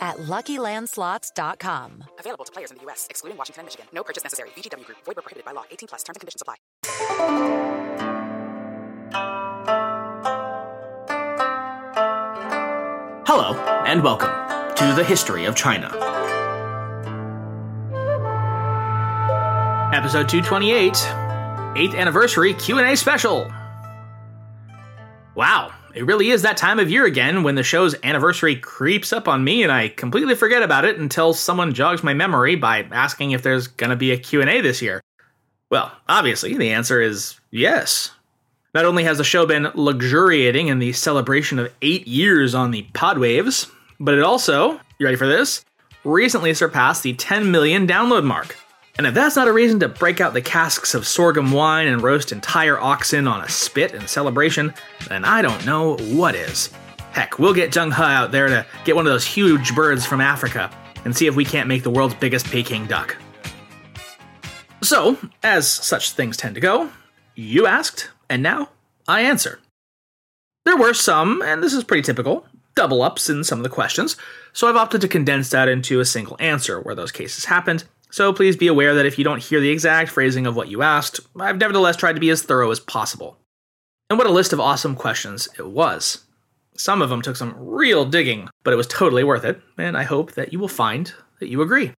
at LuckyLandSlots.com. Available to players in the U.S., excluding Washington and Michigan. No purchase necessary. VGW Group. Void where prohibited by law. 18 plus. Terms and conditions apply. Hello, and welcome to the History of China. Episode 228, 8th Anniversary Q&A Special. Wow, it really is that time of year again when the show's anniversary creeps up on me and I completely forget about it until someone jogs my memory by asking if there's going to be a Q&A this year. Well, obviously, the answer is yes. Not only has the show been luxuriating in the celebration of 8 years on the podwaves, but it also, you ready for this? Recently surpassed the 10 million download mark. And if that's not a reason to break out the casks of sorghum wine and roast entire oxen on a spit in celebration, then I don't know what is. Heck, we'll get Zheng He out there to get one of those huge birds from Africa and see if we can't make the world's biggest Peking duck. So, as such things tend to go, you asked, and now I answer. There were some, and this is pretty typical, double ups in some of the questions, so I've opted to condense that into a single answer where those cases happened so please be aware that if you don't hear the exact phrasing of what you asked, I've nevertheless tried to be as thorough as possible. And what a list of awesome questions it was. Some of them took some real digging, but it was totally worth it, and I hope that you will find that you agree.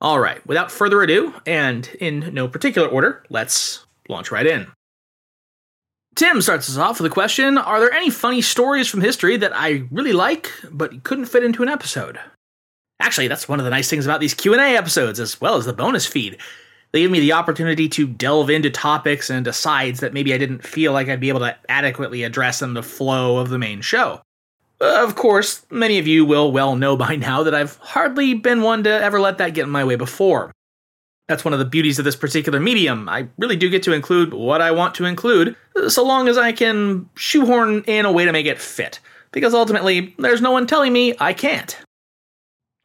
All right, without further ado, and in no particular order, let's launch right in. Tim starts us off with a question Are there any funny stories from history that I really like but couldn't fit into an episode? Actually, that's one of the nice things about these Q&A episodes as well as the bonus feed. They give me the opportunity to delve into topics and asides that maybe I didn't feel like I'd be able to adequately address in the flow of the main show. Uh, of course, many of you will well know by now that I've hardly been one to ever let that get in my way before. That's one of the beauties of this particular medium. I really do get to include what I want to include, so long as I can shoehorn in a way to make it fit. Because ultimately, there's no one telling me I can't.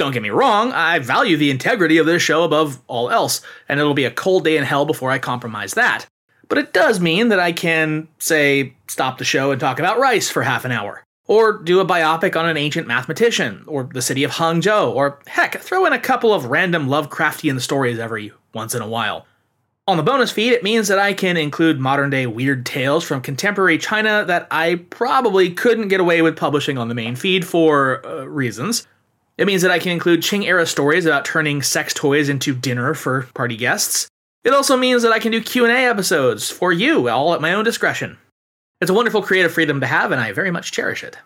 Don't get me wrong, I value the integrity of this show above all else, and it'll be a cold day in hell before I compromise that. But it does mean that I can, say, stop the show and talk about rice for half an hour. Or do a biopic on an ancient mathematician, or the city of Hangzhou, or heck, throw in a couple of random Lovecraftian stories every once in a while. On the bonus feed, it means that I can include modern day weird tales from contemporary China that I probably couldn't get away with publishing on the main feed for uh, reasons. It means that I can include Qing era stories about turning sex toys into dinner for party guests. It also means that I can do Q&A episodes for you all at my own discretion. It's a wonderful creative freedom to have and I very much cherish it.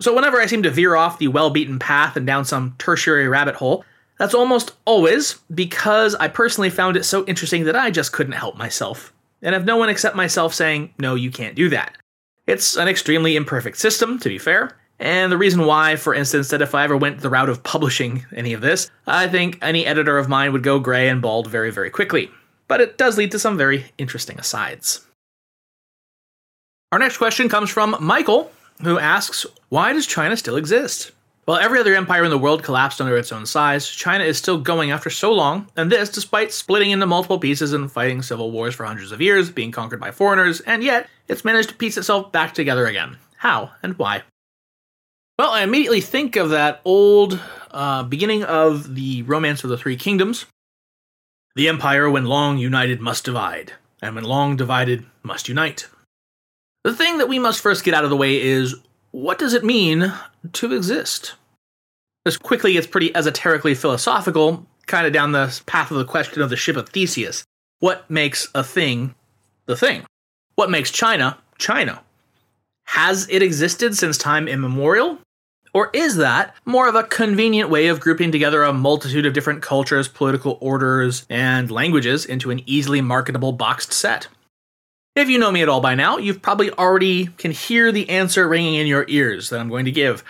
So whenever I seem to veer off the well-beaten path and down some tertiary rabbit hole, that's almost always because I personally found it so interesting that I just couldn't help myself. And have no one except myself saying, no, you can't do that. It's an extremely imperfect system, to be fair, and the reason why, for instance, that if I ever went the route of publishing any of this, I think any editor of mine would go gray and bald very, very quickly. But it does lead to some very interesting asides. Our next question comes from Michael, who asks Why does China still exist? While every other empire in the world collapsed under its own size, China is still going after so long, and this despite splitting into multiple pieces and fighting civil wars for hundreds of years, being conquered by foreigners, and yet it's managed to piece itself back together again. How and why? Well, I immediately think of that old uh, beginning of the Romance of the Three Kingdoms. The empire, when long united, must divide, and when long divided, must unite. The thing that we must first get out of the way is what does it mean to exist? This quickly gets pretty esoterically philosophical, kind of down the path of the question of the ship of Theseus. What makes a thing the thing? What makes China China? Has it existed since time immemorial? Or is that more of a convenient way of grouping together a multitude of different cultures, political orders, and languages into an easily marketable boxed set? If you know me at all by now, you've probably already can hear the answer ringing in your ears that I'm going to give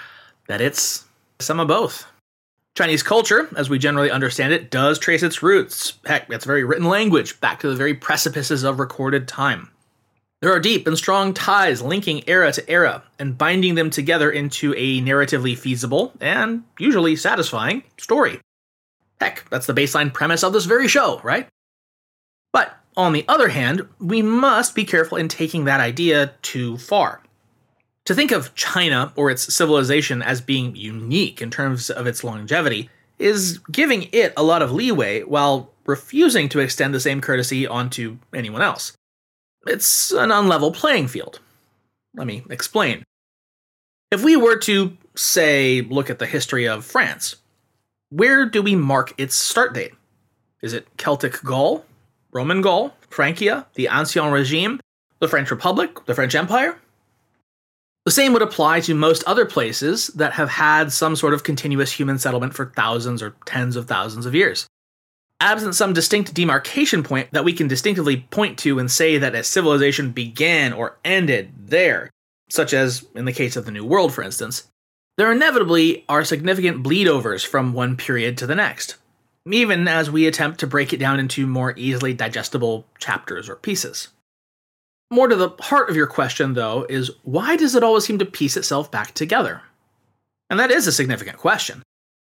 that it's some of both. Chinese culture, as we generally understand it, does trace its roots, heck, its very written language, back to the very precipices of recorded time. There are deep and strong ties linking era to era and binding them together into a narratively feasible and usually satisfying story. Heck, that's the baseline premise of this very show, right? But on the other hand, we must be careful in taking that idea too far. To think of China or its civilization as being unique in terms of its longevity is giving it a lot of leeway while refusing to extend the same courtesy onto anyone else. It's an unlevel playing field. Let me explain. If we were to, say, look at the history of France, where do we mark its start date? Is it Celtic Gaul, Roman Gaul, Francia, the Ancien Regime, the French Republic, the French Empire? The same would apply to most other places that have had some sort of continuous human settlement for thousands or tens of thousands of years. Absent some distinct demarcation point that we can distinctively point to and say that a civilization began or ended there, such as in the case of the New World, for instance, there inevitably are significant bleedovers from one period to the next even as we attempt to break it down into more easily digestible chapters or pieces. More to the heart of your question, though, is why does it always seem to piece itself back together? And that is a significant question,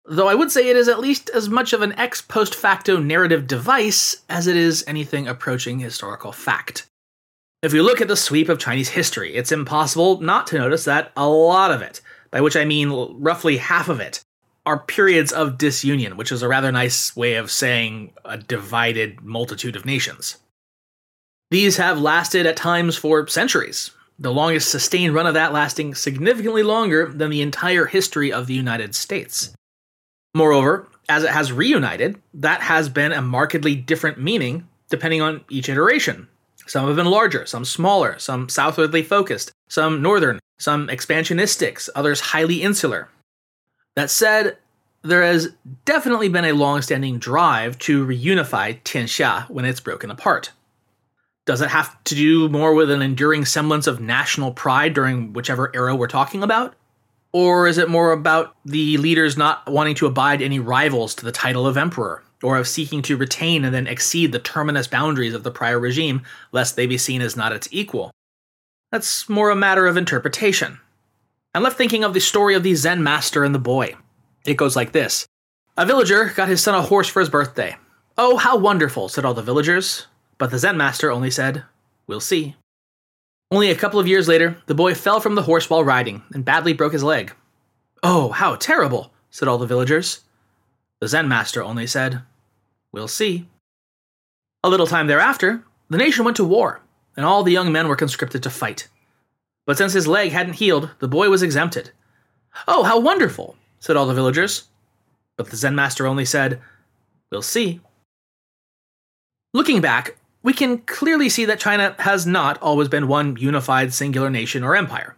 though I would say it is at least as much of an ex post facto narrative device as it is anything approaching historical fact. If you look at the sweep of Chinese history, it's impossible not to notice that a lot of it, by which I mean roughly half of it, are periods of disunion, which is a rather nice way of saying a divided multitude of nations. These have lasted at times for centuries, the longest sustained run of that lasting significantly longer than the entire history of the United States. Moreover, as it has reunited, that has been a markedly different meaning depending on each iteration. Some have been larger, some smaller, some southwardly focused, some northern, some expansionistic, others highly insular. That said, there has definitely been a long standing drive to reunify Tianxia when it's broken apart. Does it have to do more with an enduring semblance of national pride during whichever era we're talking about? Or is it more about the leaders not wanting to abide any rivals to the title of emperor, or of seeking to retain and then exceed the terminus boundaries of the prior regime, lest they be seen as not its equal? That's more a matter of interpretation. I'm left thinking of the story of the Zen master and the boy. It goes like this A villager got his son a horse for his birthday. Oh, how wonderful, said all the villagers. But the Zen master only said, We'll see. Only a couple of years later, the boy fell from the horse while riding and badly broke his leg. Oh, how terrible, said all the villagers. The Zen master only said, We'll see. A little time thereafter, the nation went to war, and all the young men were conscripted to fight. But since his leg hadn't healed, the boy was exempted. Oh, how wonderful, said all the villagers. But the Zen master only said, We'll see. Looking back, we can clearly see that China has not always been one unified singular nation or empire.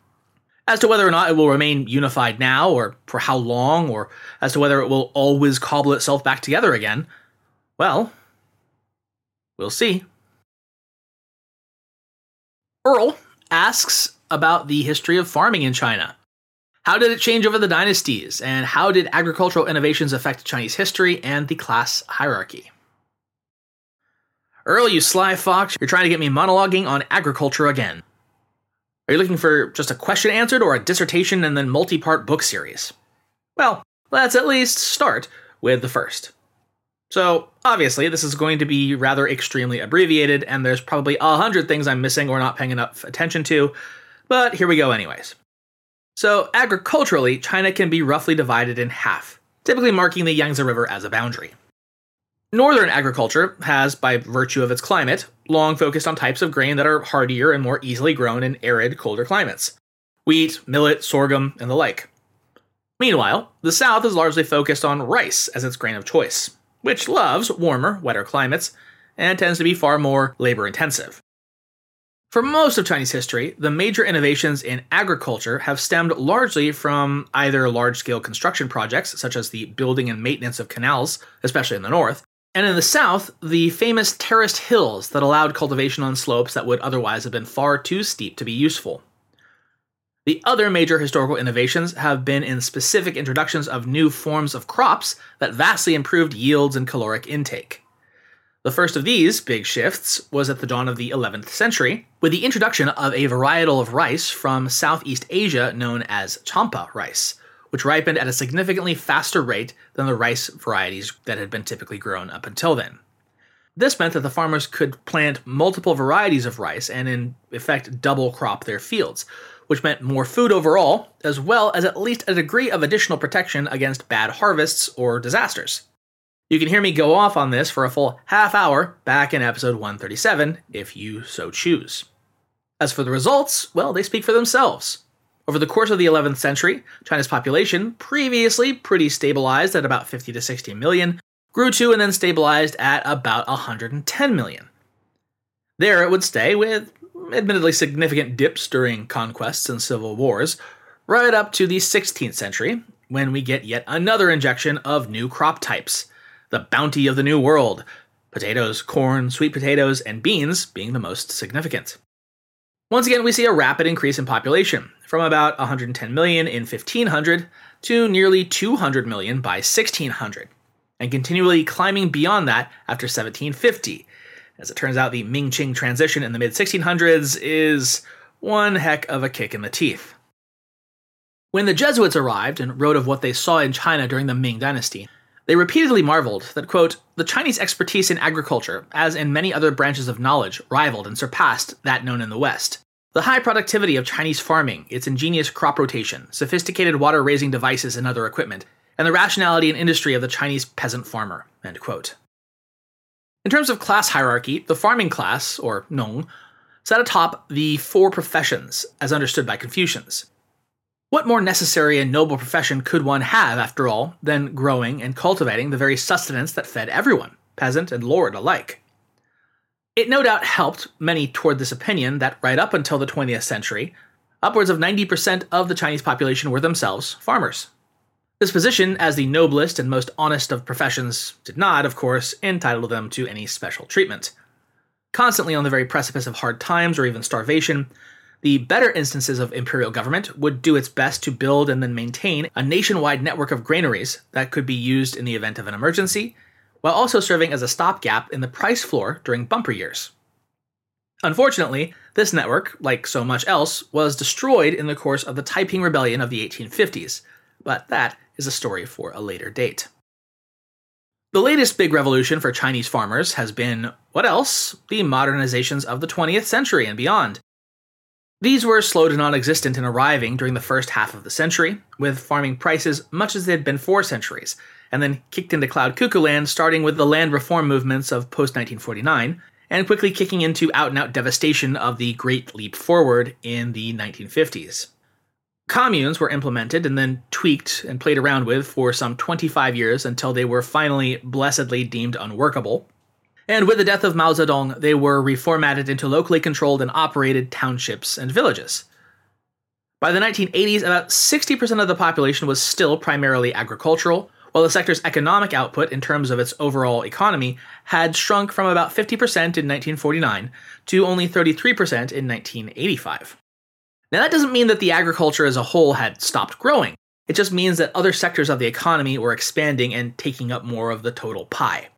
As to whether or not it will remain unified now, or for how long, or as to whether it will always cobble itself back together again, well, we'll see. Earl asks about the history of farming in China. How did it change over the dynasties, and how did agricultural innovations affect Chinese history and the class hierarchy? Earl, you sly fox, you're trying to get me monologuing on agriculture again. Are you looking for just a question answered or a dissertation and then multi part book series? Well, let's at least start with the first. So, obviously, this is going to be rather extremely abbreviated, and there's probably a hundred things I'm missing or not paying enough attention to, but here we go, anyways. So, agriculturally, China can be roughly divided in half, typically marking the Yangtze River as a boundary. Northern agriculture has, by virtue of its climate, long focused on types of grain that are hardier and more easily grown in arid, colder climates wheat, millet, sorghum, and the like. Meanwhile, the South is largely focused on rice as its grain of choice, which loves warmer, wetter climates and tends to be far more labor intensive. For most of Chinese history, the major innovations in agriculture have stemmed largely from either large scale construction projects, such as the building and maintenance of canals, especially in the north, and in the south, the famous terraced hills that allowed cultivation on slopes that would otherwise have been far too steep to be useful. The other major historical innovations have been in specific introductions of new forms of crops that vastly improved yields and caloric intake. The first of these big shifts was at the dawn of the 11th century, with the introduction of a varietal of rice from Southeast Asia known as champa rice, which ripened at a significantly faster rate than the rice varieties that had been typically grown up until then. This meant that the farmers could plant multiple varieties of rice and, in effect, double crop their fields, which meant more food overall, as well as at least a degree of additional protection against bad harvests or disasters. You can hear me go off on this for a full half hour back in episode 137, if you so choose. As for the results, well, they speak for themselves. Over the course of the 11th century, China's population, previously pretty stabilized at about 50 to 60 million, grew to and then stabilized at about 110 million. There it would stay, with admittedly significant dips during conquests and civil wars, right up to the 16th century, when we get yet another injection of new crop types the bounty of the New World potatoes, corn, sweet potatoes, and beans being the most significant. Once again, we see a rapid increase in population, from about 110 million in 1500 to nearly 200 million by 1600, and continually climbing beyond that after 1750, as it turns out, the Ming Qing transition in the mid 1600s is one heck of a kick in the teeth. When the Jesuits arrived and wrote of what they saw in China during the Ming Dynasty, they repeatedly marveled that, quote, the Chinese expertise in agriculture, as in many other branches of knowledge, rivaled and surpassed that known in the West. The high productivity of Chinese farming, its ingenious crop rotation, sophisticated water raising devices and other equipment, and the rationality and industry of the Chinese peasant farmer. In terms of class hierarchy, the farming class, or Nong, sat atop the four professions as understood by Confucians. What more necessary and noble profession could one have, after all, than growing and cultivating the very sustenance that fed everyone, peasant and lord alike? It no doubt helped many toward this opinion that right up until the 20th century, upwards of 90% of the Chinese population were themselves farmers. This position, as the noblest and most honest of professions, did not, of course, entitle them to any special treatment. Constantly on the very precipice of hard times or even starvation, the better instances of imperial government would do its best to build and then maintain a nationwide network of granaries that could be used in the event of an emergency, while also serving as a stopgap in the price floor during bumper years. Unfortunately, this network, like so much else, was destroyed in the course of the Taiping Rebellion of the 1850s, but that is a story for a later date. The latest big revolution for Chinese farmers has been, what else? The modernizations of the 20th century and beyond. These were slow to non existent in arriving during the first half of the century, with farming prices much as they had been for centuries, and then kicked into cloud cuckoo land starting with the land reform movements of post 1949, and quickly kicking into out and out devastation of the Great Leap Forward in the 1950s. Communes were implemented and then tweaked and played around with for some 25 years until they were finally blessedly deemed unworkable. And with the death of Mao Zedong, they were reformatted into locally controlled and operated townships and villages. By the 1980s, about 60% of the population was still primarily agricultural, while the sector's economic output in terms of its overall economy had shrunk from about 50% in 1949 to only 33% in 1985. Now, that doesn't mean that the agriculture as a whole had stopped growing. It just means that other sectors of the economy were expanding and taking up more of the total pie.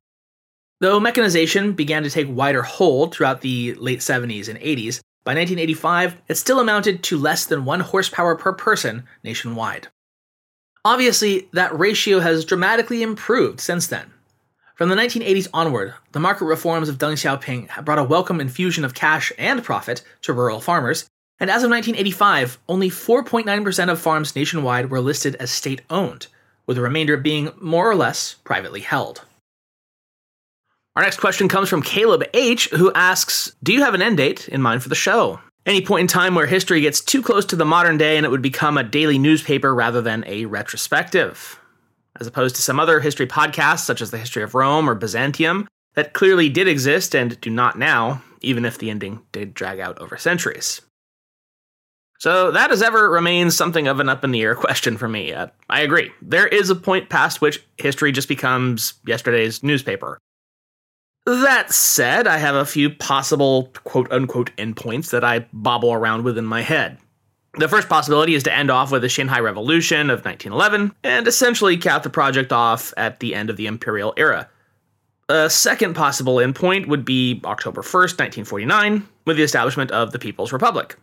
Though mechanization began to take wider hold throughout the late 70s and 80s, by 1985 it still amounted to less than 1 horsepower per person nationwide. Obviously, that ratio has dramatically improved since then. From the 1980s onward, the market reforms of Deng Xiaoping brought a welcome infusion of cash and profit to rural farmers, and as of 1985, only 4.9% of farms nationwide were listed as state owned, with the remainder being more or less privately held. Our next question comes from Caleb H., who asks Do you have an end date in mind for the show? Any point in time where history gets too close to the modern day and it would become a daily newspaper rather than a retrospective? As opposed to some other history podcasts, such as the History of Rome or Byzantium, that clearly did exist and do not now, even if the ending did drag out over centuries. So that as ever remains something of an up in the air question for me. Uh, I agree. There is a point past which history just becomes yesterday's newspaper. That said, I have a few possible quote unquote endpoints that I bobble around with in my head. The first possibility is to end off with the Xinhai Revolution of 1911 and essentially cap the project off at the end of the imperial era. A second possible endpoint would be October 1st, 1949, with the establishment of the People's Republic.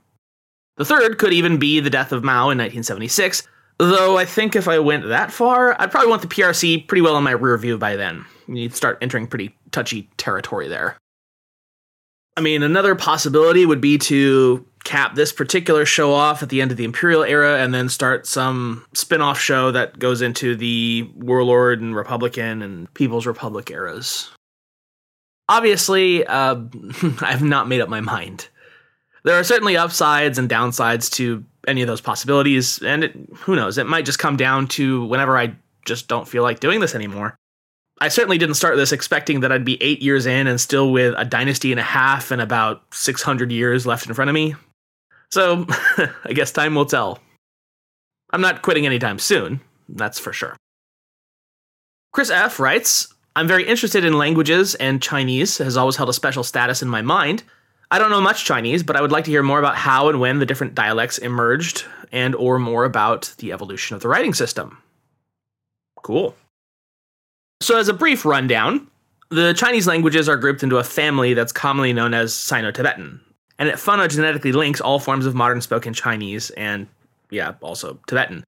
The third could even be the death of Mao in 1976, though I think if I went that far, I'd probably want the PRC pretty well in my rear view by then. You'd start entering pretty touchy territory there. I mean, another possibility would be to cap this particular show off at the end of the Imperial era and then start some spin off show that goes into the Warlord and Republican and People's Republic eras. Obviously, uh, I have not made up my mind. There are certainly upsides and downsides to any of those possibilities, and it, who knows, it might just come down to whenever I just don't feel like doing this anymore. I certainly didn't start this expecting that I'd be eight years in and still with a dynasty and a half and about 600 years left in front of me. So, I guess time will tell. I'm not quitting anytime soon, that's for sure. Chris F. writes I'm very interested in languages, and Chinese has always held a special status in my mind. I don't know much Chinese, but I would like to hear more about how and when the different dialects emerged and or more about the evolution of the writing system. Cool. So, as a brief rundown, the Chinese languages are grouped into a family that's commonly known as Sino Tibetan, and it phylogenetically links all forms of modern spoken Chinese and, yeah, also Tibetan.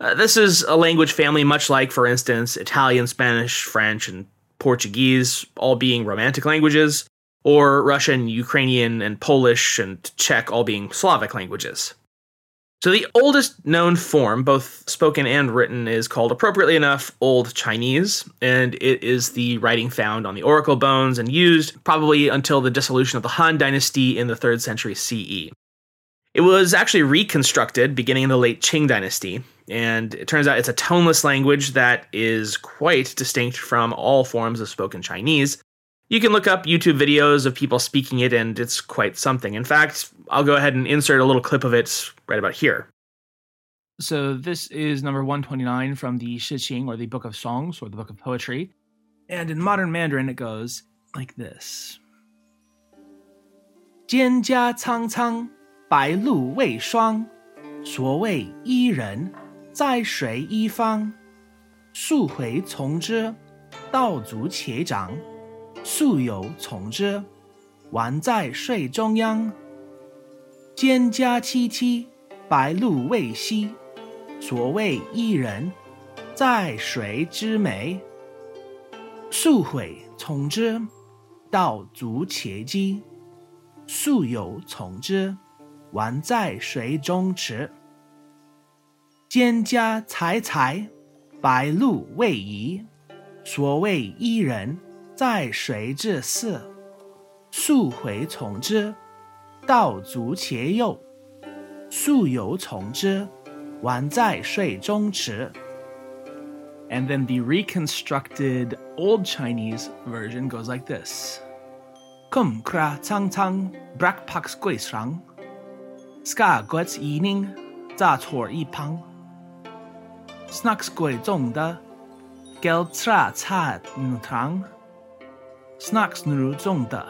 Uh, this is a language family much like, for instance, Italian, Spanish, French, and Portuguese, all being Romantic languages, or Russian, Ukrainian, and Polish and Czech, all being Slavic languages. So the oldest known form, both spoken and written, is called appropriately enough Old Chinese, and it is the writing found on the oracle bones and used probably until the dissolution of the Han Dynasty in the 3rd century CE. It was actually reconstructed beginning in the late Qing Dynasty, and it turns out it's a toneless language that is quite distinct from all forms of spoken Chinese, you can look up YouTube videos of people speaking it, and it's quite something. In fact, I'll go ahead and insert a little clip of it right about here. So, this is number 129 from the Shijing, or the Book of Songs, or the Book of Poetry. And in modern Mandarin, it goes like this Jian jia cang cang, bai lu wei shuang, suo wei yi ren, zai shui yi fang, su hui Tong zhi, dao zu qie zhang. 溯游从之，宛在水中央。蒹葭萋萋，白露未晞。所谓伊人，在水之湄。溯洄从之，道阻且跻。溯游从之，宛在水中坻。蒹葭采采，白露未移。所谓伊人。在水之涘，溯洄从之，道阻且右；溯游从之，宛在水中坻。And then the reconstructed Old Chinese version goes like this. Kum kra tsang tsang, brak pak squay srang. Ska guets yining, za tor yi pang. Snak squay zong da, gel tra cha nutrang. Snacks nu zong da,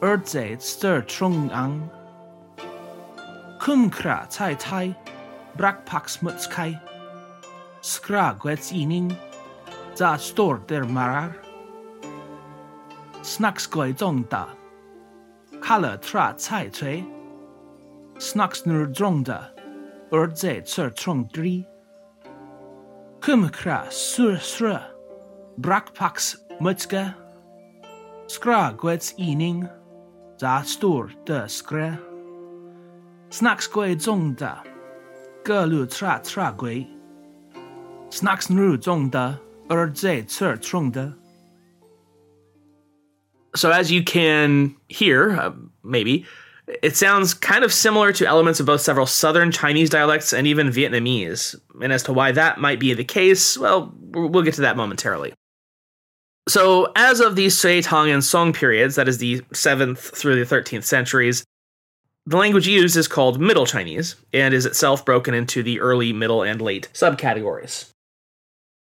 erdze stir trung ang. Kum kra tai tai, brak pak smuts kai. Skra gwets ining, za stor der marar. Snacks goi zong da, kala tra tai. Snacks nu zong da, erdze stir trung dri. Kum kra sur sra, brak paks mutska. Skra gwets ining, za stor de skre. Snacks gwe zong da, lu tra tra gwe. Snacks nru zong da, er ze tser trung da. So, as you can hear, uh, maybe, it sounds kind of similar to elements of both several southern Chinese dialects and even Vietnamese. And as to why that might be the case, well, we'll get to that momentarily. So, as of the Sui Tang and Song periods, that is the 7th through the 13th centuries, the language used is called Middle Chinese and is itself broken into the early, middle, and late subcategories.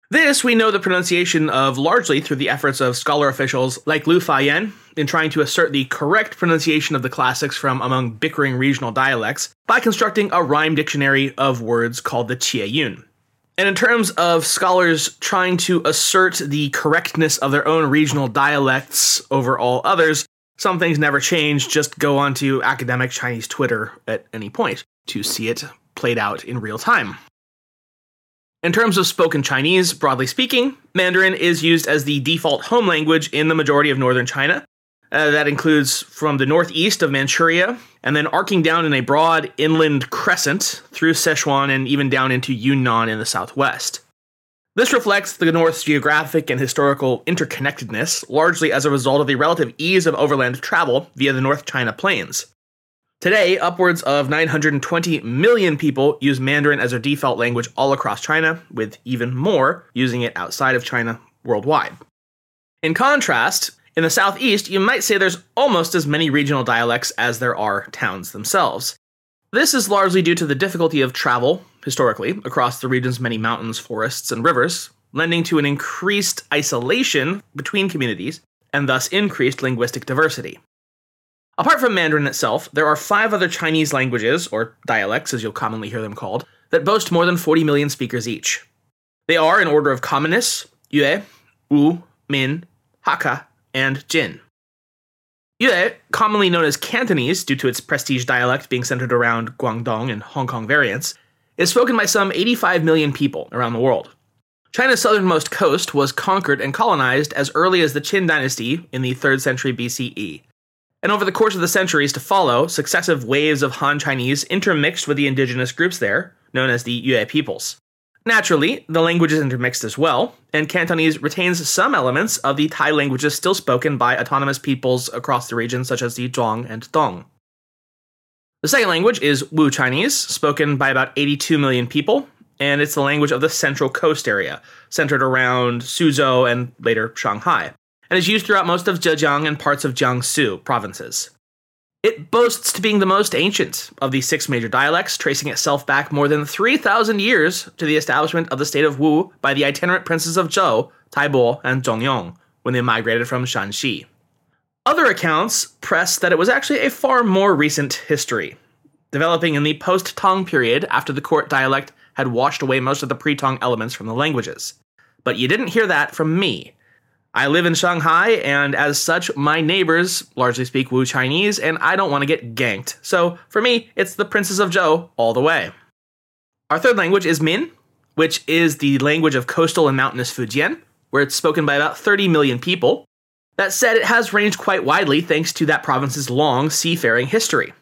This we know the pronunciation of largely through the efforts of scholar officials like Lu Fayan in trying to assert the correct pronunciation of the classics from among bickering regional dialects by constructing a rhyme dictionary of words called the Qieyun. And in terms of scholars trying to assert the correctness of their own regional dialects over all others, some things never change. Just go onto academic Chinese Twitter at any point to see it played out in real time. In terms of spoken Chinese, broadly speaking, Mandarin is used as the default home language in the majority of northern China. Uh, that includes from the northeast of Manchuria, and then arcing down in a broad inland crescent through Sichuan and even down into Yunnan in the southwest. This reflects the North's geographic and historical interconnectedness, largely as a result of the relative ease of overland travel via the North China Plains. Today, upwards of 920 million people use Mandarin as their default language all across China, with even more using it outside of China worldwide. In contrast, in the southeast, you might say there's almost as many regional dialects as there are towns themselves. This is largely due to the difficulty of travel, historically, across the region's many mountains, forests, and rivers, lending to an increased isolation between communities and thus increased linguistic diversity. Apart from Mandarin itself, there are five other Chinese languages, or dialects as you'll commonly hear them called, that boast more than 40 million speakers each. They are, in order of commonness, Yue, Wu, Min, Hakka, and Jin. Yue, commonly known as Cantonese due to its prestige dialect being centered around Guangdong and Hong Kong variants, is spoken by some 85 million people around the world. China's southernmost coast was conquered and colonized as early as the Qin dynasty in the 3rd century BCE. And over the course of the centuries to follow, successive waves of Han Chinese intermixed with the indigenous groups there, known as the Yue peoples. Naturally, the language is intermixed as well, and Cantonese retains some elements of the Tai languages still spoken by autonomous peoples across the region, such as the Zhuang and Dong. The second language is Wu Chinese, spoken by about 82 million people, and it's the language of the Central Coast area, centered around Suzhou and later Shanghai and is used throughout most of Zhejiang and parts of Jiangsu provinces. It boasts to being the most ancient of the six major dialects, tracing itself back more than 3,000 years to the establishment of the state of Wu by the itinerant princes of Zhou, Taibo, and Zhongyong when they migrated from Shanxi. Other accounts press that it was actually a far more recent history, developing in the post Tang period after the court dialect had washed away most of the pre Tang elements from the languages. But you didn't hear that from me. I live in Shanghai, and as such, my neighbors largely speak Wu Chinese, and I don't want to get ganked. So for me, it's the Princess of Zhou all the way. Our third language is Min, which is the language of coastal and mountainous Fujian, where it's spoken by about 30 million people. That said, it has ranged quite widely thanks to that province's long seafaring history.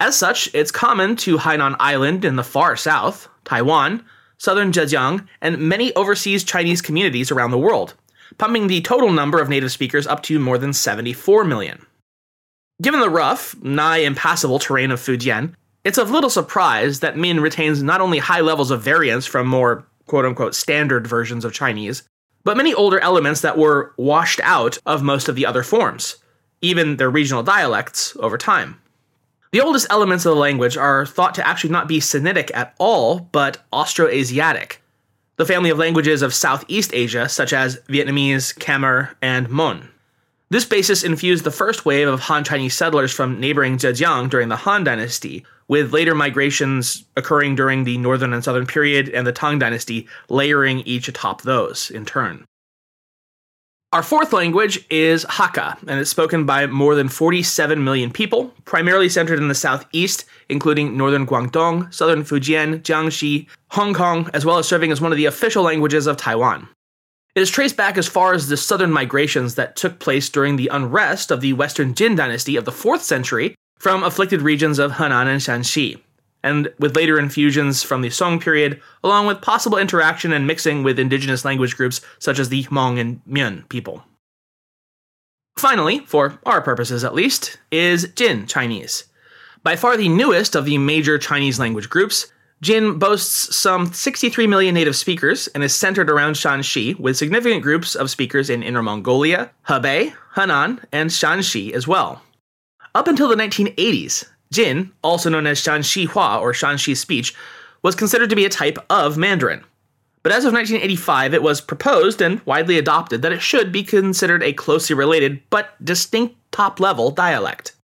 As such, it's common to Hainan Island in the far south, Taiwan, southern Zhejiang, and many overseas Chinese communities around the world pumping the total number of native speakers up to more than 74 million. Given the rough, nigh impassable terrain of Fujian, it's of little surprise that Min retains not only high levels of variance from more quote unquote standard versions of Chinese, but many older elements that were washed out of most of the other forms, even their regional dialects, over time. The oldest elements of the language are thought to actually not be Sinitic at all, but Austroasiatic, the family of languages of Southeast Asia, such as Vietnamese, Khmer, and Mon. This basis infused the first wave of Han Chinese settlers from neighboring Zhejiang during the Han Dynasty, with later migrations occurring during the Northern and Southern period and the Tang Dynasty layering each atop those in turn. Our fourth language is Hakka, and it's spoken by more than 47 million people, primarily centered in the southeast, including northern Guangdong, southern Fujian, Jiangxi, Hong Kong, as well as serving as one of the official languages of Taiwan. It is traced back as far as the southern migrations that took place during the unrest of the Western Jin dynasty of the 4th century from afflicted regions of Henan and Shanxi and with later infusions from the Song period, along with possible interaction and mixing with indigenous language groups such as the Hmong and Mian people. Finally, for our purposes at least, is Jin Chinese. By far the newest of the major Chinese language groups, Jin boasts some 63 million native speakers and is centered around Shanxi, with significant groups of speakers in Inner Mongolia, Hebei, Henan, and Shanxi as well. Up until the 1980s, Jin, also known as Shanxi Hua or Shanxi speech, was considered to be a type of Mandarin. But as of 1985, it was proposed and widely adopted that it should be considered a closely related but distinct top level dialect,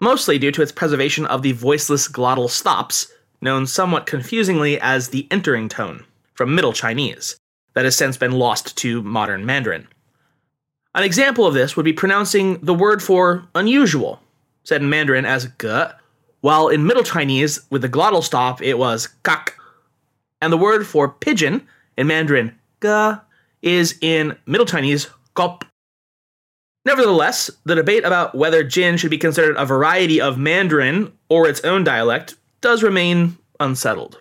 mostly due to its preservation of the voiceless glottal stops, known somewhat confusingly as the entering tone, from Middle Chinese, that has since been lost to modern Mandarin. An example of this would be pronouncing the word for unusual, said in Mandarin as ge, while in Middle Chinese, with the glottal stop, it was kak. And the word for pigeon in Mandarin, ge, is in Middle Chinese, kop. Nevertheless, the debate about whether Jin should be considered a variety of Mandarin or its own dialect does remain unsettled.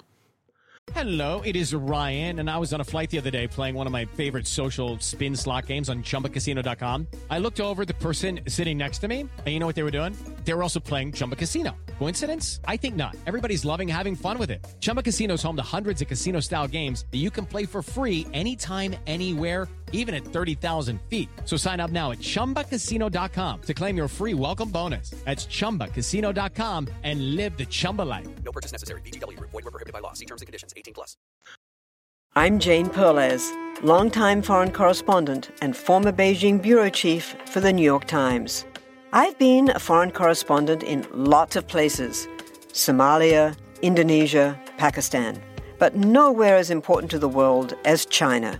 Hello, it is Ryan, and I was on a flight the other day playing one of my favorite social spin slot games on chumbacasino.com. I looked over the person sitting next to me, and you know what they were doing? They were also playing Chumba Casino. Coincidence? I think not. Everybody's loving having fun with it. Chumba Casino is home to hundreds of casino style games that you can play for free anytime, anywhere, even at 30,000 feet. So sign up now at chumbacasino.com to claim your free welcome bonus. That's chumbacasino.com and live the Chumba life. No purchase necessary. VGW Group. Void were prohibited by law. See terms and conditions. 18 plus. I'm Jane Perlez, longtime foreign correspondent and former Beijing bureau chief for the New York Times. I've been a foreign correspondent in lots of places Somalia, Indonesia, Pakistan, but nowhere as important to the world as China.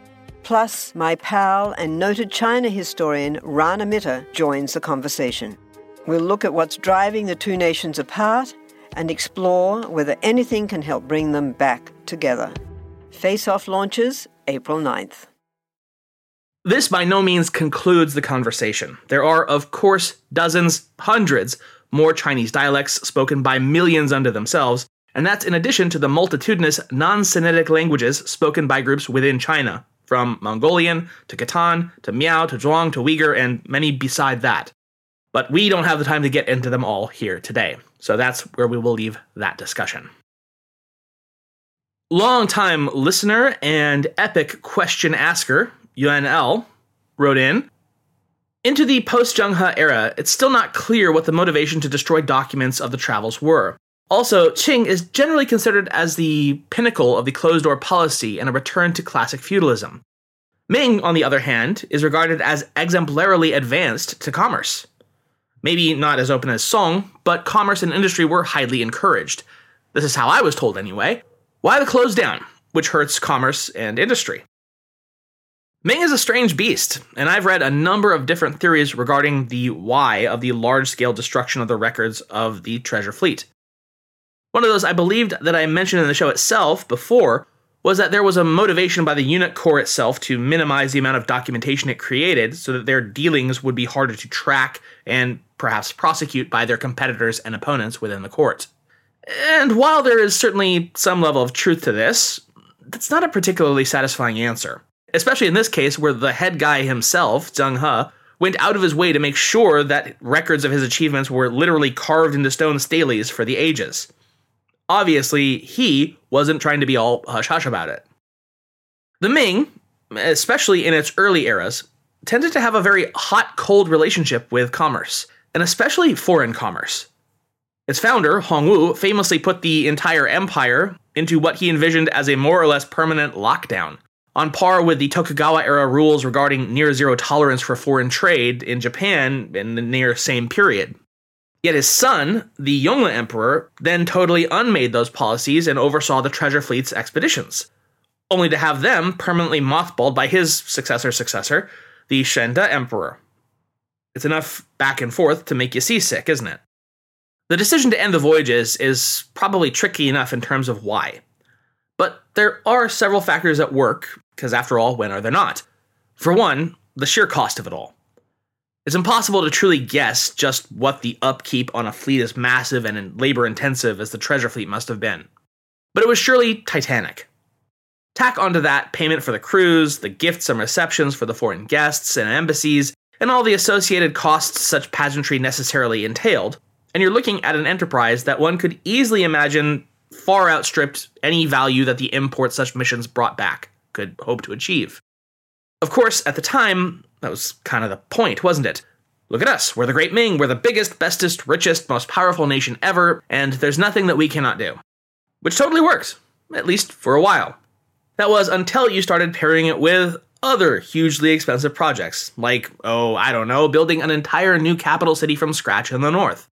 Plus, my pal and noted China historian Rana Mitter joins the conversation. We'll look at what's driving the two nations apart and explore whether anything can help bring them back together. Face Off launches April 9th. This by no means concludes the conversation. There are, of course, dozens, hundreds more Chinese dialects spoken by millions unto themselves, and that's in addition to the multitudinous non Sinitic languages spoken by groups within China, from Mongolian to Khitan to Miao to Zhuang to Uyghur, and many beside that. But we don't have the time to get into them all here today, so that's where we will leave that discussion. Longtime listener and epic question asker, UNL, wrote in Into the post Zheng He era, it's still not clear what the motivation to destroy documents of the travels were. Also, Qing is generally considered as the pinnacle of the closed door policy and a return to classic feudalism. Ming, on the other hand, is regarded as exemplarily advanced to commerce. Maybe not as open as Song, but commerce and industry were highly encouraged. This is how I was told anyway. Why the close down, which hurts commerce and industry? Ming is a strange beast, and I've read a number of different theories regarding the why of the large scale destruction of the records of the treasure fleet. One of those I believed that I mentioned in the show itself before was that there was a motivation by the eunuch corps itself to minimize the amount of documentation it created so that their dealings would be harder to track and perhaps prosecute by their competitors and opponents within the court. And while there is certainly some level of truth to this, that's not a particularly satisfying answer. Especially in this case where the head guy himself, Zheng He, went out of his way to make sure that records of his achievements were literally carved into stone stelaes for the ages. Obviously, he wasn't trying to be all hush hush about it. The Ming, especially in its early eras, tended to have a very hot cold relationship with commerce, and especially foreign commerce. Its founder, Hongwu, famously put the entire empire into what he envisioned as a more or less permanent lockdown, on par with the Tokugawa era rules regarding near zero tolerance for foreign trade in Japan in the near same period. Yet his son, the Yongle Emperor, then totally unmade those policies and oversaw the treasure fleet's expeditions, only to have them permanently mothballed by his successor successor, the Xuande Emperor. It's enough back and forth to make you seasick, isn't it? The decision to end the voyages is probably tricky enough in terms of why. But there are several factors at work, because after all, when are there not? For one, the sheer cost of it all. It's impossible to truly guess just what the upkeep on a fleet as massive and labor intensive as the treasure fleet must have been. But it was surely titanic. Tack onto that payment for the crews, the gifts and receptions for the foreign guests and embassies, and all the associated costs such pageantry necessarily entailed, and you're looking at an enterprise that one could easily imagine far outstripped any value that the import such missions brought back could hope to achieve. Of course, at the time, that was kind of the point, wasn't it? Look at us, we're the Great Ming, we're the biggest, bestest, richest, most powerful nation ever, and there's nothing that we cannot do. Which totally works, at least for a while. That was until you started pairing it with other hugely expensive projects, like, oh, I don't know, building an entire new capital city from scratch in the north.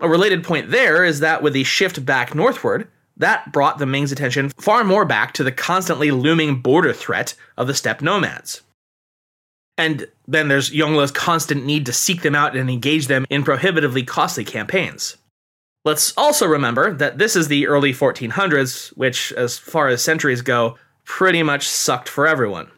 A related point there is that with the shift back northward, that brought the Ming's attention far more back to the constantly looming border threat of the steppe nomads. And then there's Yongle's constant need to seek them out and engage them in prohibitively costly campaigns. Let's also remember that this is the early 1400s, which, as far as centuries go, pretty much sucked for everyone.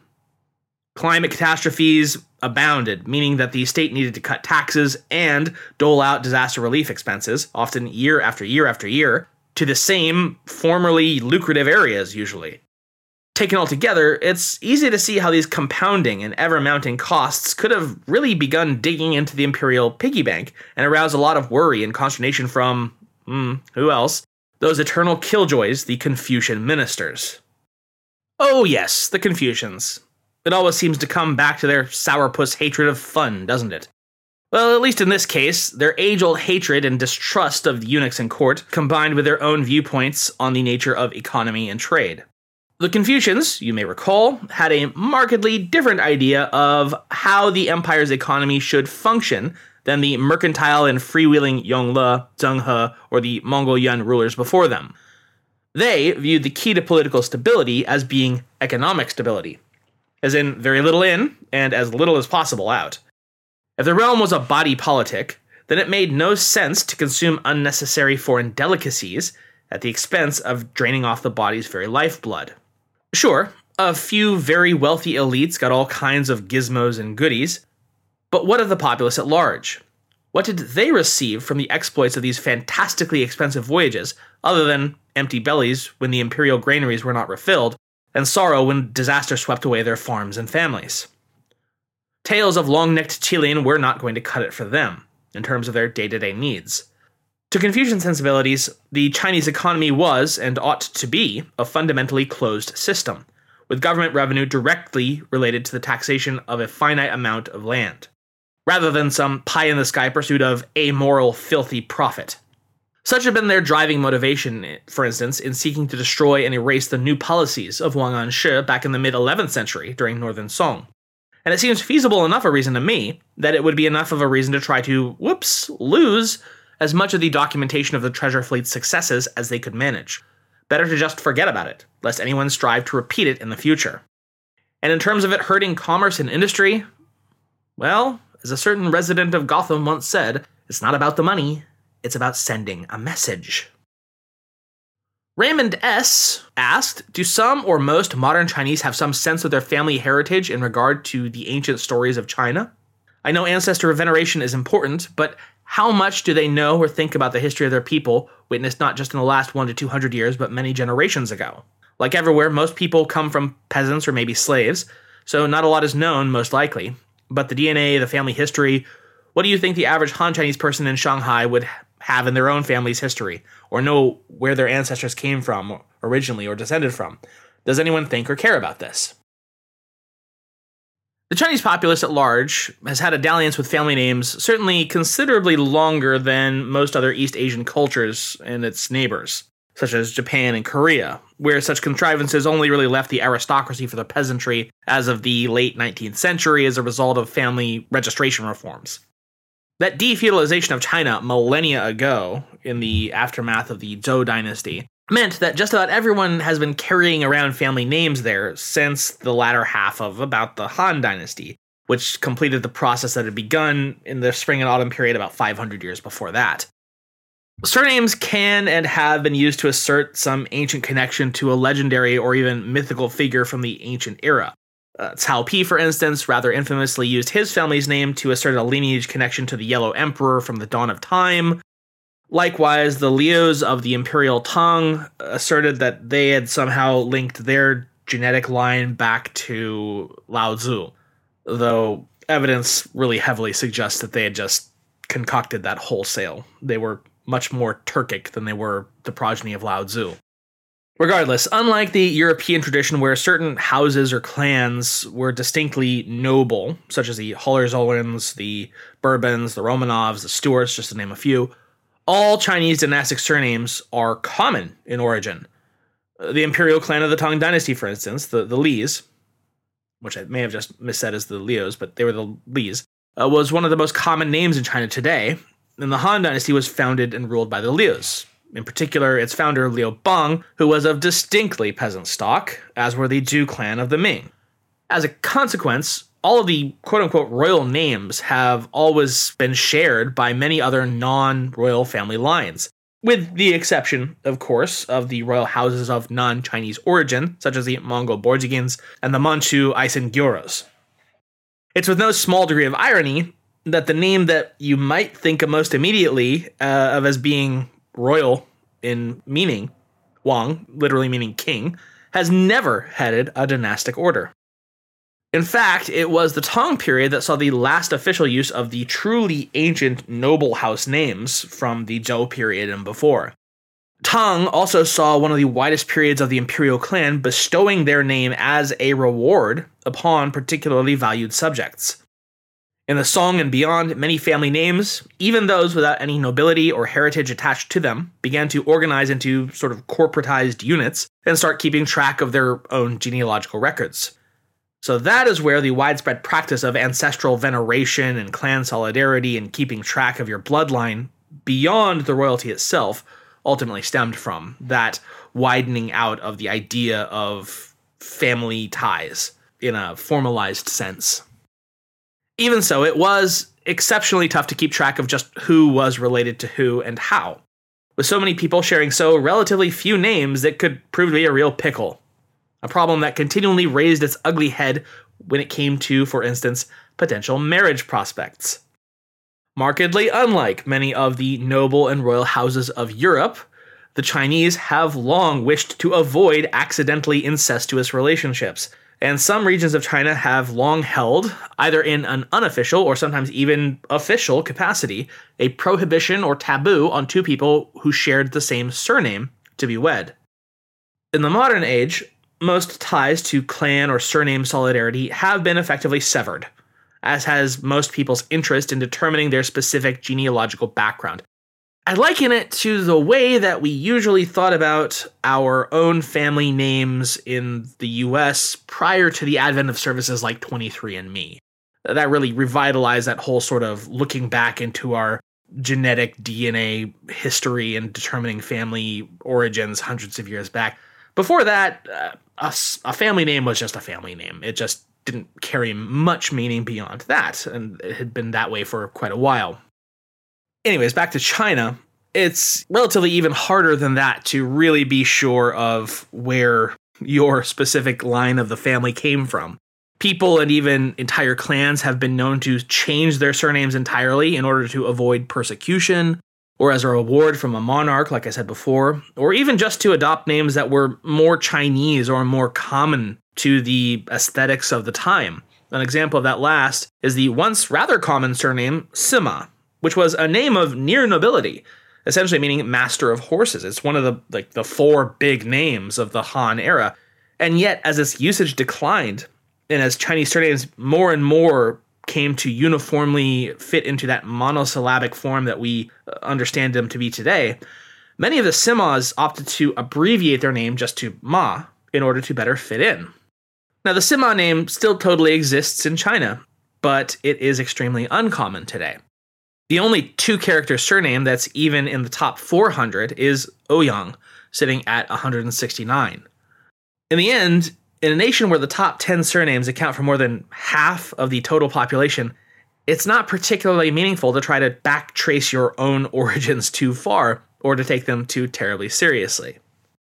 Climate catastrophes abounded, meaning that the state needed to cut taxes and dole out disaster relief expenses, often year after year after year, to the same formerly lucrative areas, usually. Taken all together, it's easy to see how these compounding and ever mounting costs could have really begun digging into the imperial piggy bank and aroused a lot of worry and consternation from, hmm, who else? Those eternal killjoys, the Confucian ministers. Oh, yes, the Confucians. It always seems to come back to their sourpuss hatred of fun, doesn't it? Well, at least in this case, their age old hatred and distrust of the eunuchs in court combined with their own viewpoints on the nature of economy and trade. The Confucians, you may recall, had a markedly different idea of how the empire's economy should function than the mercantile and freewheeling Yongle, Zheng He, or the Mongol Yuan rulers before them. They viewed the key to political stability as being economic stability, as in very little in and as little as possible out. If the realm was a body politic, then it made no sense to consume unnecessary foreign delicacies at the expense of draining off the body's very lifeblood. Sure, a few very wealthy elites got all kinds of gizmos and goodies, but what of the populace at large? What did they receive from the exploits of these fantastically expensive voyages, other than empty bellies when the imperial granaries were not refilled, and sorrow when disaster swept away their farms and families? Tales of long necked qilin were not going to cut it for them, in terms of their day to day needs. To Confucian sensibilities, the Chinese economy was, and ought to be, a fundamentally closed system, with government revenue directly related to the taxation of a finite amount of land, rather than some pie in the sky pursuit of amoral, filthy profit. Such had been their driving motivation, for instance, in seeking to destroy and erase the new policies of Wang Anshi back in the mid 11th century during Northern Song. And it seems feasible enough a reason to me that it would be enough of a reason to try to, whoops, lose as much of the documentation of the treasure fleet's successes as they could manage. Better to just forget about it, lest anyone strive to repeat it in the future. And in terms of it hurting commerce and industry, well, as a certain resident of Gotham once said, it's not about the money, it's about sending a message. Raymond S. asked Do some or most modern Chinese have some sense of their family heritage in regard to the ancient stories of China? I know ancestor veneration is important, but how much do they know or think about the history of their people, witnessed not just in the last one to 200 years, but many generations ago? Like everywhere, most people come from peasants or maybe slaves, so not a lot is known, most likely. But the DNA, the family history, what do you think the average Han Chinese person in Shanghai would have in their own family's history, or know where their ancestors came from originally or descended from? Does anyone think or care about this? The Chinese populace at large has had a dalliance with family names certainly considerably longer than most other East Asian cultures and its neighbors, such as Japan and Korea, where such contrivances only really left the aristocracy for the peasantry as of the late 19th century as a result of family registration reforms. That defeudalization of China millennia ago, in the aftermath of the Zhou dynasty, meant that just about everyone has been carrying around family names there since the latter half of about the Han Dynasty, which completed the process that had begun in the spring and autumn period about 500 years before that. Surnames can and have been used to assert some ancient connection to a legendary or even mythical figure from the ancient era. Uh, Cao Pi, for instance, rather infamously used his family's name to assert a lineage connection to the Yellow Emperor from the dawn of time, Likewise, the Lius of the imperial Tang asserted that they had somehow linked their genetic line back to Lao Tzu, though evidence really heavily suggests that they had just concocted that wholesale. They were much more Turkic than they were the progeny of Lao Tzu. Regardless, unlike the European tradition where certain houses or clans were distinctly noble, such as the Hohenzollerns, the Bourbons, the Romanovs, the Stuarts, just to name a few, all Chinese dynastic surnames are common in origin. The imperial clan of the Tang Dynasty, for instance, the, the Lis, which I may have just missaid as the Lius, but they were the Lis, uh, was one of the most common names in China today, and the Han Dynasty was founded and ruled by the Lius. In particular, its founder, Liu Bang, who was of distinctly peasant stock, as were the Zhou clan of the Ming. As a consequence, all of the quote unquote royal names have always been shared by many other non royal family lines, with the exception, of course, of the royal houses of non Chinese origin, such as the Mongol Borjigins and the Manchu Gioros. It's with no small degree of irony that the name that you might think of most immediately uh, of as being royal in meaning, Wang, literally meaning king, has never headed a dynastic order. In fact, it was the Tang period that saw the last official use of the truly ancient noble house names from the Zhou period and before. Tang also saw one of the widest periods of the imperial clan bestowing their name as a reward upon particularly valued subjects. In the Song and beyond, many family names, even those without any nobility or heritage attached to them, began to organize into sort of corporatized units and start keeping track of their own genealogical records. So that is where the widespread practice of ancestral veneration and clan solidarity and keeping track of your bloodline beyond the royalty itself ultimately stemmed from. That widening out of the idea of family ties in a formalized sense. Even so, it was exceptionally tough to keep track of just who was related to who and how. With so many people sharing so relatively few names, it could prove to be a real pickle. A problem that continually raised its ugly head when it came to, for instance, potential marriage prospects. Markedly unlike many of the noble and royal houses of Europe, the Chinese have long wished to avoid accidentally incestuous relationships, and some regions of China have long held, either in an unofficial or sometimes even official capacity, a prohibition or taboo on two people who shared the same surname to be wed. In the modern age, most ties to clan or surname solidarity have been effectively severed, as has most people's interest in determining their specific genealogical background. I liken it to the way that we usually thought about our own family names in the US prior to the advent of services like 23andMe. That really revitalized that whole sort of looking back into our genetic DNA history and determining family origins hundreds of years back. Before that, uh, a, a family name was just a family name. It just didn't carry much meaning beyond that, and it had been that way for quite a while. Anyways, back to China. It's relatively even harder than that to really be sure of where your specific line of the family came from. People and even entire clans have been known to change their surnames entirely in order to avoid persecution, or as a reward from a monarch, like I said before, or even just to adopt names that were more Chinese or more common to the aesthetics of the time. An example of that last is the once rather common surname Sima, which was a name of near nobility, essentially meaning master of horses. It's one of the like the four big names of the Han era. And yet as its usage declined and as Chinese surnames more and more came to uniformly fit into that monosyllabic form that we uh, understand them to be today, many of the Simas opted to abbreviate their name just to Ma in order to better fit in. Now, the Sima name still totally exists in China, but it is extremely uncommon today. The only two character surname that's even in the top 400 is Ouyang, sitting at 169. In the end, in a nation where the top 10 surnames account for more than half of the total population, it's not particularly meaningful to try to backtrace your own origins too far or to take them too terribly seriously.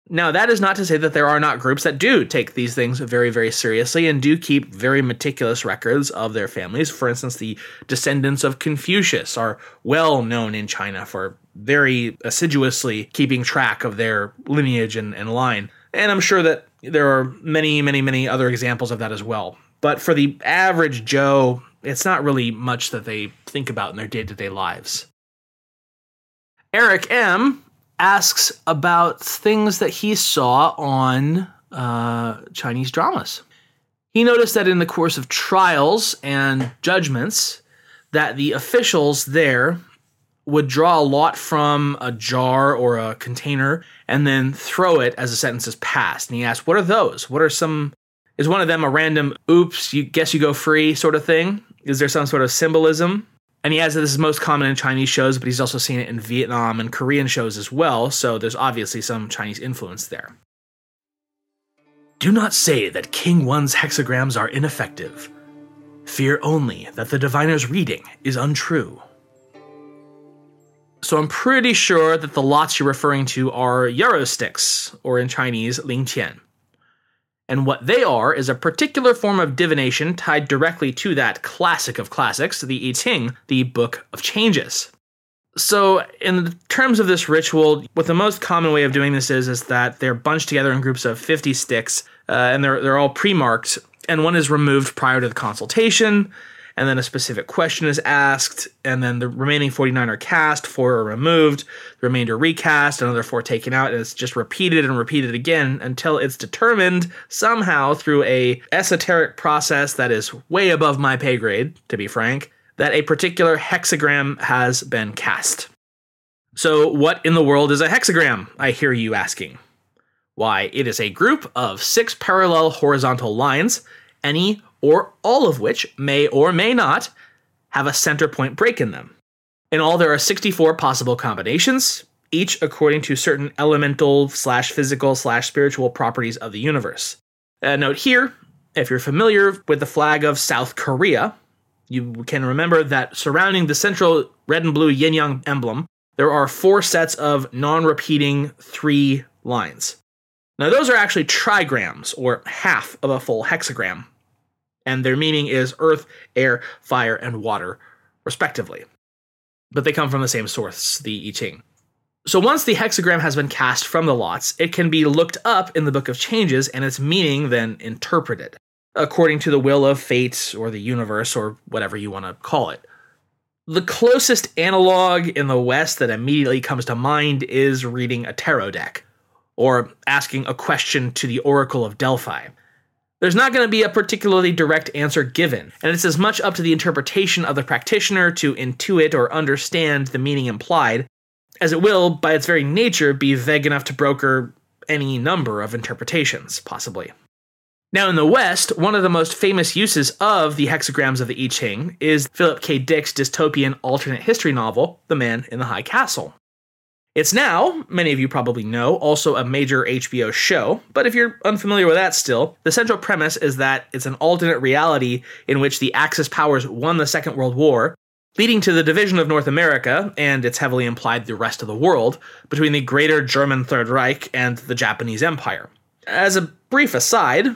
Now, that is not to say that there are not groups that do take these things very, very seriously and do keep very meticulous records of their families. For instance, the descendants of Confucius are well known in China for very assiduously keeping track of their lineage and, and line. And I'm sure that there are many, many, many other examples of that as well. But for the average Joe, it's not really much that they think about in their day to day lives. Eric M asks about things that he saw on uh, Chinese dramas. He noticed that in the course of trials and judgments, that the officials there would draw a lot from a jar or a container and then throw it as the sentence is passed. And he asked, What are those? What are some. Is one of them a random oops, you guess you go free sort of thing? Is there some sort of symbolism? And he adds that this is most common in Chinese shows, but he's also seen it in Vietnam and Korean shows as well, so there's obviously some Chinese influence there. Do not say that King Wen's hexagrams are ineffective. Fear only that the diviner's reading is untrue. So I'm pretty sure that the lots you're referring to are yarrow sticks, or in Chinese, lingqian. And what they are is a particular form of divination tied directly to that classic of classics, the I Ching, the Book of Changes. So, in terms of this ritual, what the most common way of doing this is is that they're bunched together in groups of 50 sticks, uh, and they're they're all pre-marked, and one is removed prior to the consultation, and then a specific question is asked, and then the remaining 49 are cast, four are removed, the remainder recast, another four taken out, and it's just repeated and repeated again until it's determined somehow through a esoteric process that is way above my pay grade, to be frank, that a particular hexagram has been cast. So, what in the world is a hexagram? I hear you asking. Why, it is a group of six parallel horizontal lines, any or all of which may or may not have a center point break in them. In all, there are 64 possible combinations, each according to certain elemental slash physical slash spiritual properties of the universe. A note here if you're familiar with the flag of South Korea, you can remember that surrounding the central red and blue yin yang emblem, there are four sets of non repeating three lines. Now, those are actually trigrams, or half of a full hexagram, and their meaning is earth, air, fire, and water, respectively. But they come from the same source, the I Ching. So once the hexagram has been cast from the lots, it can be looked up in the Book of Changes and its meaning then interpreted, according to the will of fate or the universe or whatever you want to call it. The closest analog in the West that immediately comes to mind is reading a tarot deck, or asking a question to the Oracle of Delphi. There's not going to be a particularly direct answer given, and it's as much up to the interpretation of the practitioner to intuit or understand the meaning implied, as it will, by its very nature, be vague enough to broker any number of interpretations, possibly. Now, in the West, one of the most famous uses of the hexagrams of the I Ching is Philip K. Dick's dystopian alternate history novel, The Man in the High Castle. It's now, many of you probably know, also a major HBO show, but if you're unfamiliar with that still, the central premise is that it's an alternate reality in which the Axis powers won the Second World War, leading to the division of North America, and it's heavily implied the rest of the world, between the Greater German Third Reich and the Japanese Empire. As a brief aside,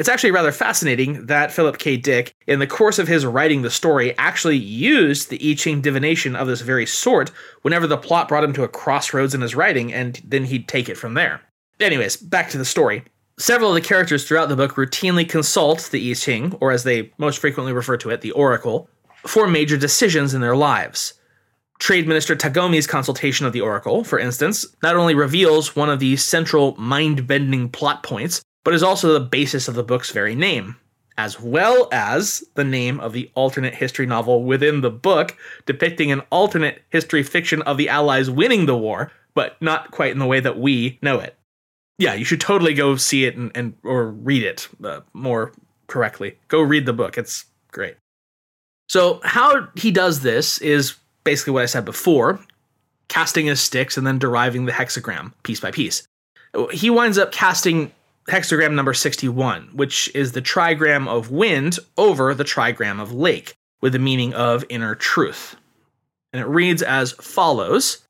it's actually rather fascinating that Philip K. Dick, in the course of his writing the story, actually used the I Ching divination of this very sort whenever the plot brought him to a crossroads in his writing, and then he'd take it from there. Anyways, back to the story. Several of the characters throughout the book routinely consult the I Ching, or as they most frequently refer to it, the Oracle, for major decisions in their lives. Trade Minister Tagomi's consultation of the Oracle, for instance, not only reveals one of the central mind bending plot points, but is also the basis of the book's very name, as well as the name of the alternate history novel within the book, depicting an alternate history fiction of the Allies winning the war, but not quite in the way that we know it. Yeah, you should totally go see it and, and or read it uh, more correctly. Go read the book; it's great. So, how he does this is basically what I said before casting his sticks and then deriving the hexagram piece by piece. He winds up casting hexagram number 61, which is the trigram of wind over the trigram of lake, with the meaning of inner truth. And it reads as follows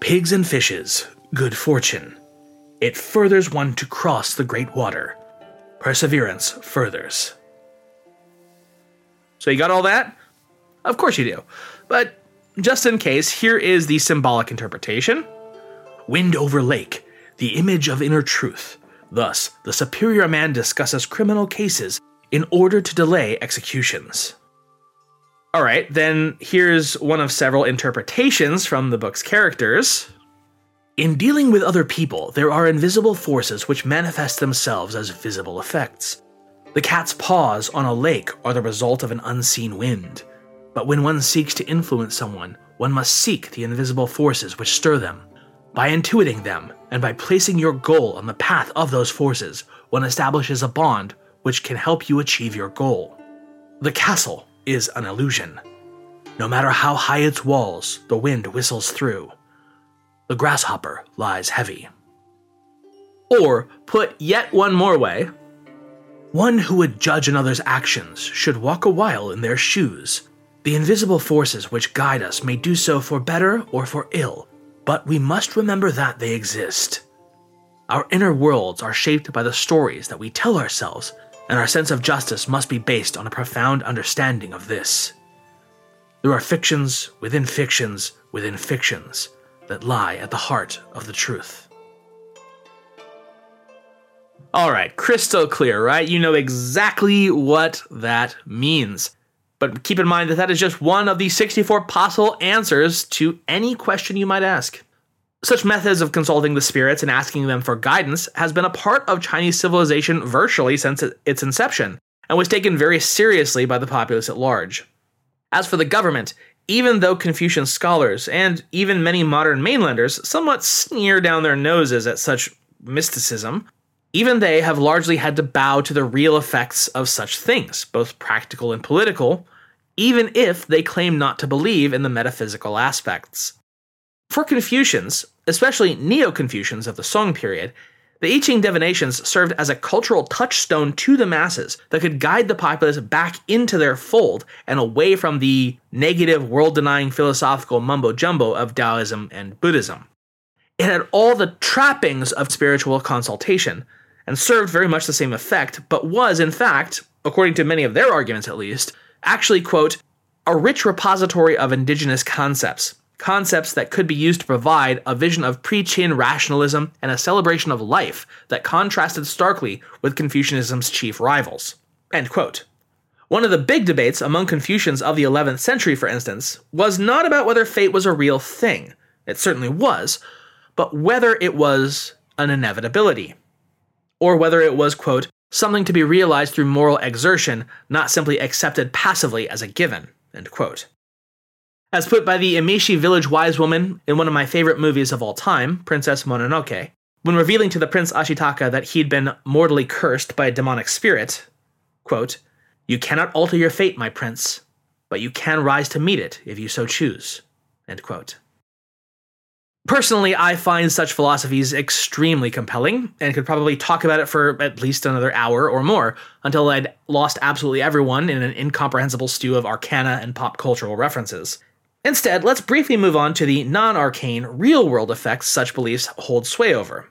Pigs and fishes, good fortune. It furthers one to cross the great water. Perseverance furthers. So you got all that? Of course you do. But just in case, here is the symbolic interpretation Wind over lake, the image of inner truth Thus, the superior man discusses criminal cases in order to delay executions. All right, then here's one of several interpretations from the book's characters. In dealing with other people, there are invisible forces which manifest themselves as visible effects. The cat's paws on a lake are the result of an unseen wind. But when one seeks to influence someone, one must seek the invisible forces which stir them. By intuiting them, and by placing your goal on the path of those forces, one establishes a bond which can help you achieve your goal. The castle is an illusion. No matter how high its walls, the wind whistles through. The grasshopper lies heavy. Or, put yet one more way, one who would judge another's actions should walk a while in their shoes. The invisible forces which guide us may do so for better or for ill, but we must remember that they exist. Our inner worlds are shaped by the stories that we tell ourselves, and our sense of justice must be based on a profound understanding of this. There are fictions within fictions within fictions that lie at the heart of the truth. All right, crystal clear, right? You know exactly what that means. But keep in mind that that is just one of the 64 possible answers to any question you might ask. Such methods of consulting the spirits and asking them for guidance has been a part of Chinese civilization virtually since its inception, and was taken very seriously by the populace at large. As for the government, even though Confucian scholars and even many modern mainlanders somewhat sneer down their noses at such mysticism, even they have largely had to bow to the real effects of such things, both practical and political, even if they claim not to believe in the metaphysical aspects. For Confucians, especially Neo Confucians of the Song period, the I Ching divinations served as a cultural touchstone to the masses that could guide the populace back into their fold and away from the negative, world denying philosophical mumbo jumbo of Taoism and Buddhism. It had all the trappings of spiritual consultation, and served very much the same effect, but was, in fact, according to many of their arguments at least, actually, quote, a rich repository of indigenous concepts, concepts that could be used to provide a vision of pre Qin rationalism and a celebration of life that contrasted starkly with Confucianism's chief rivals. End quote. One of the big debates among Confucians of the 11th century, for instance, was not about whether fate was a real thing. It certainly was, but whether it was an inevitability or whether it was, quote, something to be realized through moral exertion, not simply accepted passively as a given, end quote. As put by the Emishi village wise woman in one of my favorite movies of all time, Princess Mononoke, when revealing to the Prince Ashitaka that he'd been mortally cursed by a demonic spirit, quote, You cannot alter your fate, my prince, but you can rise to meet it if you so choose, end quote. Personally, I find such philosophies extremely compelling and could probably talk about it for at least another hour or more until I'd lost absolutely everyone in an incomprehensible stew of arcana and pop cultural references. Instead, let's briefly move on to the non arcane, real world effects such beliefs hold sway over.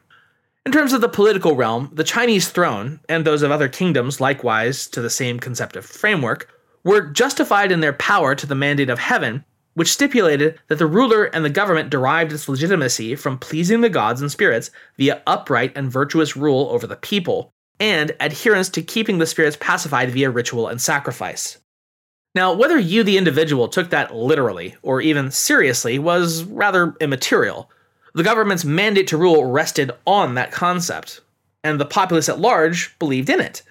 In terms of the political realm, the Chinese throne, and those of other kingdoms likewise to the same conceptive framework, were justified in their power to the mandate of heaven which stipulated that the ruler and the government derived its legitimacy from pleasing the gods and spirits via upright and virtuous rule over the people, and adherence to keeping the spirits pacified via ritual and sacrifice. Now, whether you, the individual, took that literally or even seriously was rather immaterial. The government's mandate to rule rested on that concept, and the populace at large believed in it.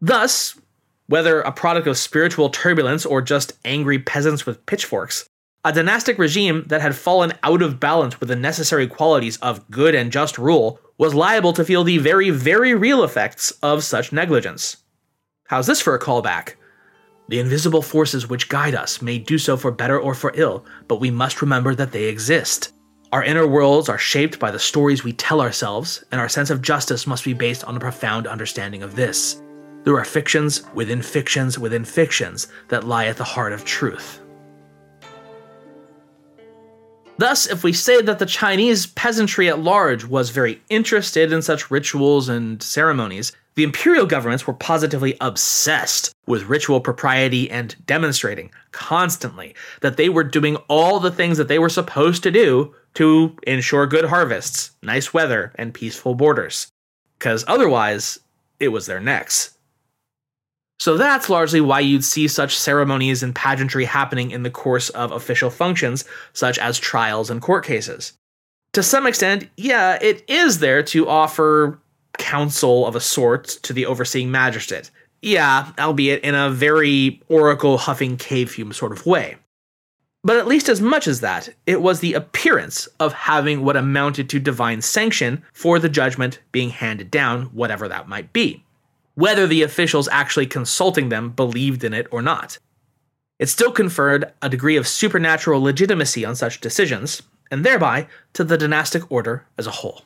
Thus, whether a product of spiritual turbulence or just angry peasants with pitchforks, a dynastic regime that had fallen out of balance with the necessary qualities of good and just rule was liable to feel the very, very real effects of such negligence. How's this for a callback? The invisible forces which guide us may do so for better or for ill, but we must remember that they exist. Our inner worlds are shaped by the stories we tell ourselves, and our sense of justice must be based on a profound understanding of this. There are fictions within fictions within fictions that lie at the heart of truth. Thus, if we say that the Chinese peasantry at large was very interested in such rituals and ceremonies, the imperial governments were positively obsessed with ritual propriety and demonstrating constantly that they were doing all the things that they were supposed to do to ensure good harvests, nice weather, and peaceful borders. because otherwise, it was their necks. So that's largely why you'd see such ceremonies and pageantry happening in the course of official functions, such as trials and court cases. To some extent, yeah, it is there to offer counsel of a sort to the overseeing magistrate. Yeah, albeit in a very oracle huffing cave fume sort of way. But at least as much as that, it was the appearance of having what amounted to divine sanction for the judgment being handed down, whatever that might be whether the officials actually consulting them believed in it or not. It still conferred a degree of supernatural legitimacy on such decisions, and thereby to the dynastic order as a whole.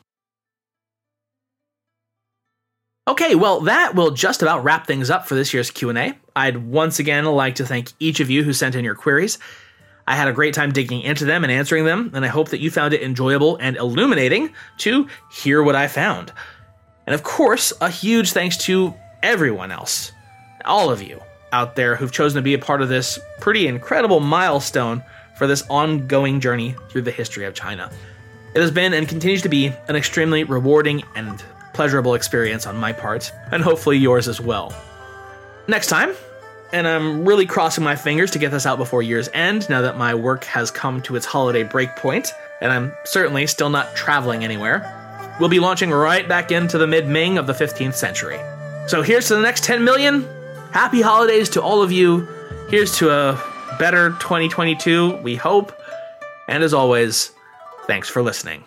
Okay, well that will just about wrap things up for this year's Q&A. I'd once again like to thank each of you who sent in your queries. I had a great time digging into them and answering them, and I hope that you found it enjoyable and illuminating to hear what I found. And of course, a huge thanks to everyone else, all of you out there who've chosen to be a part of this pretty incredible milestone for this ongoing journey through the history of China. It has been and continues to be an extremely rewarding and pleasurable experience on my part, and hopefully yours as well. Next time, and I'm really crossing my fingers to get this out before year's end now that my work has come to its holiday break point, and I'm certainly still not traveling anywhere we'll be launching right back into the mid Ming of the 15th century. So here's to the next 10 million. Happy holidays to all of you. Here's to a better 2022, we hope. And as always, thanks for listening.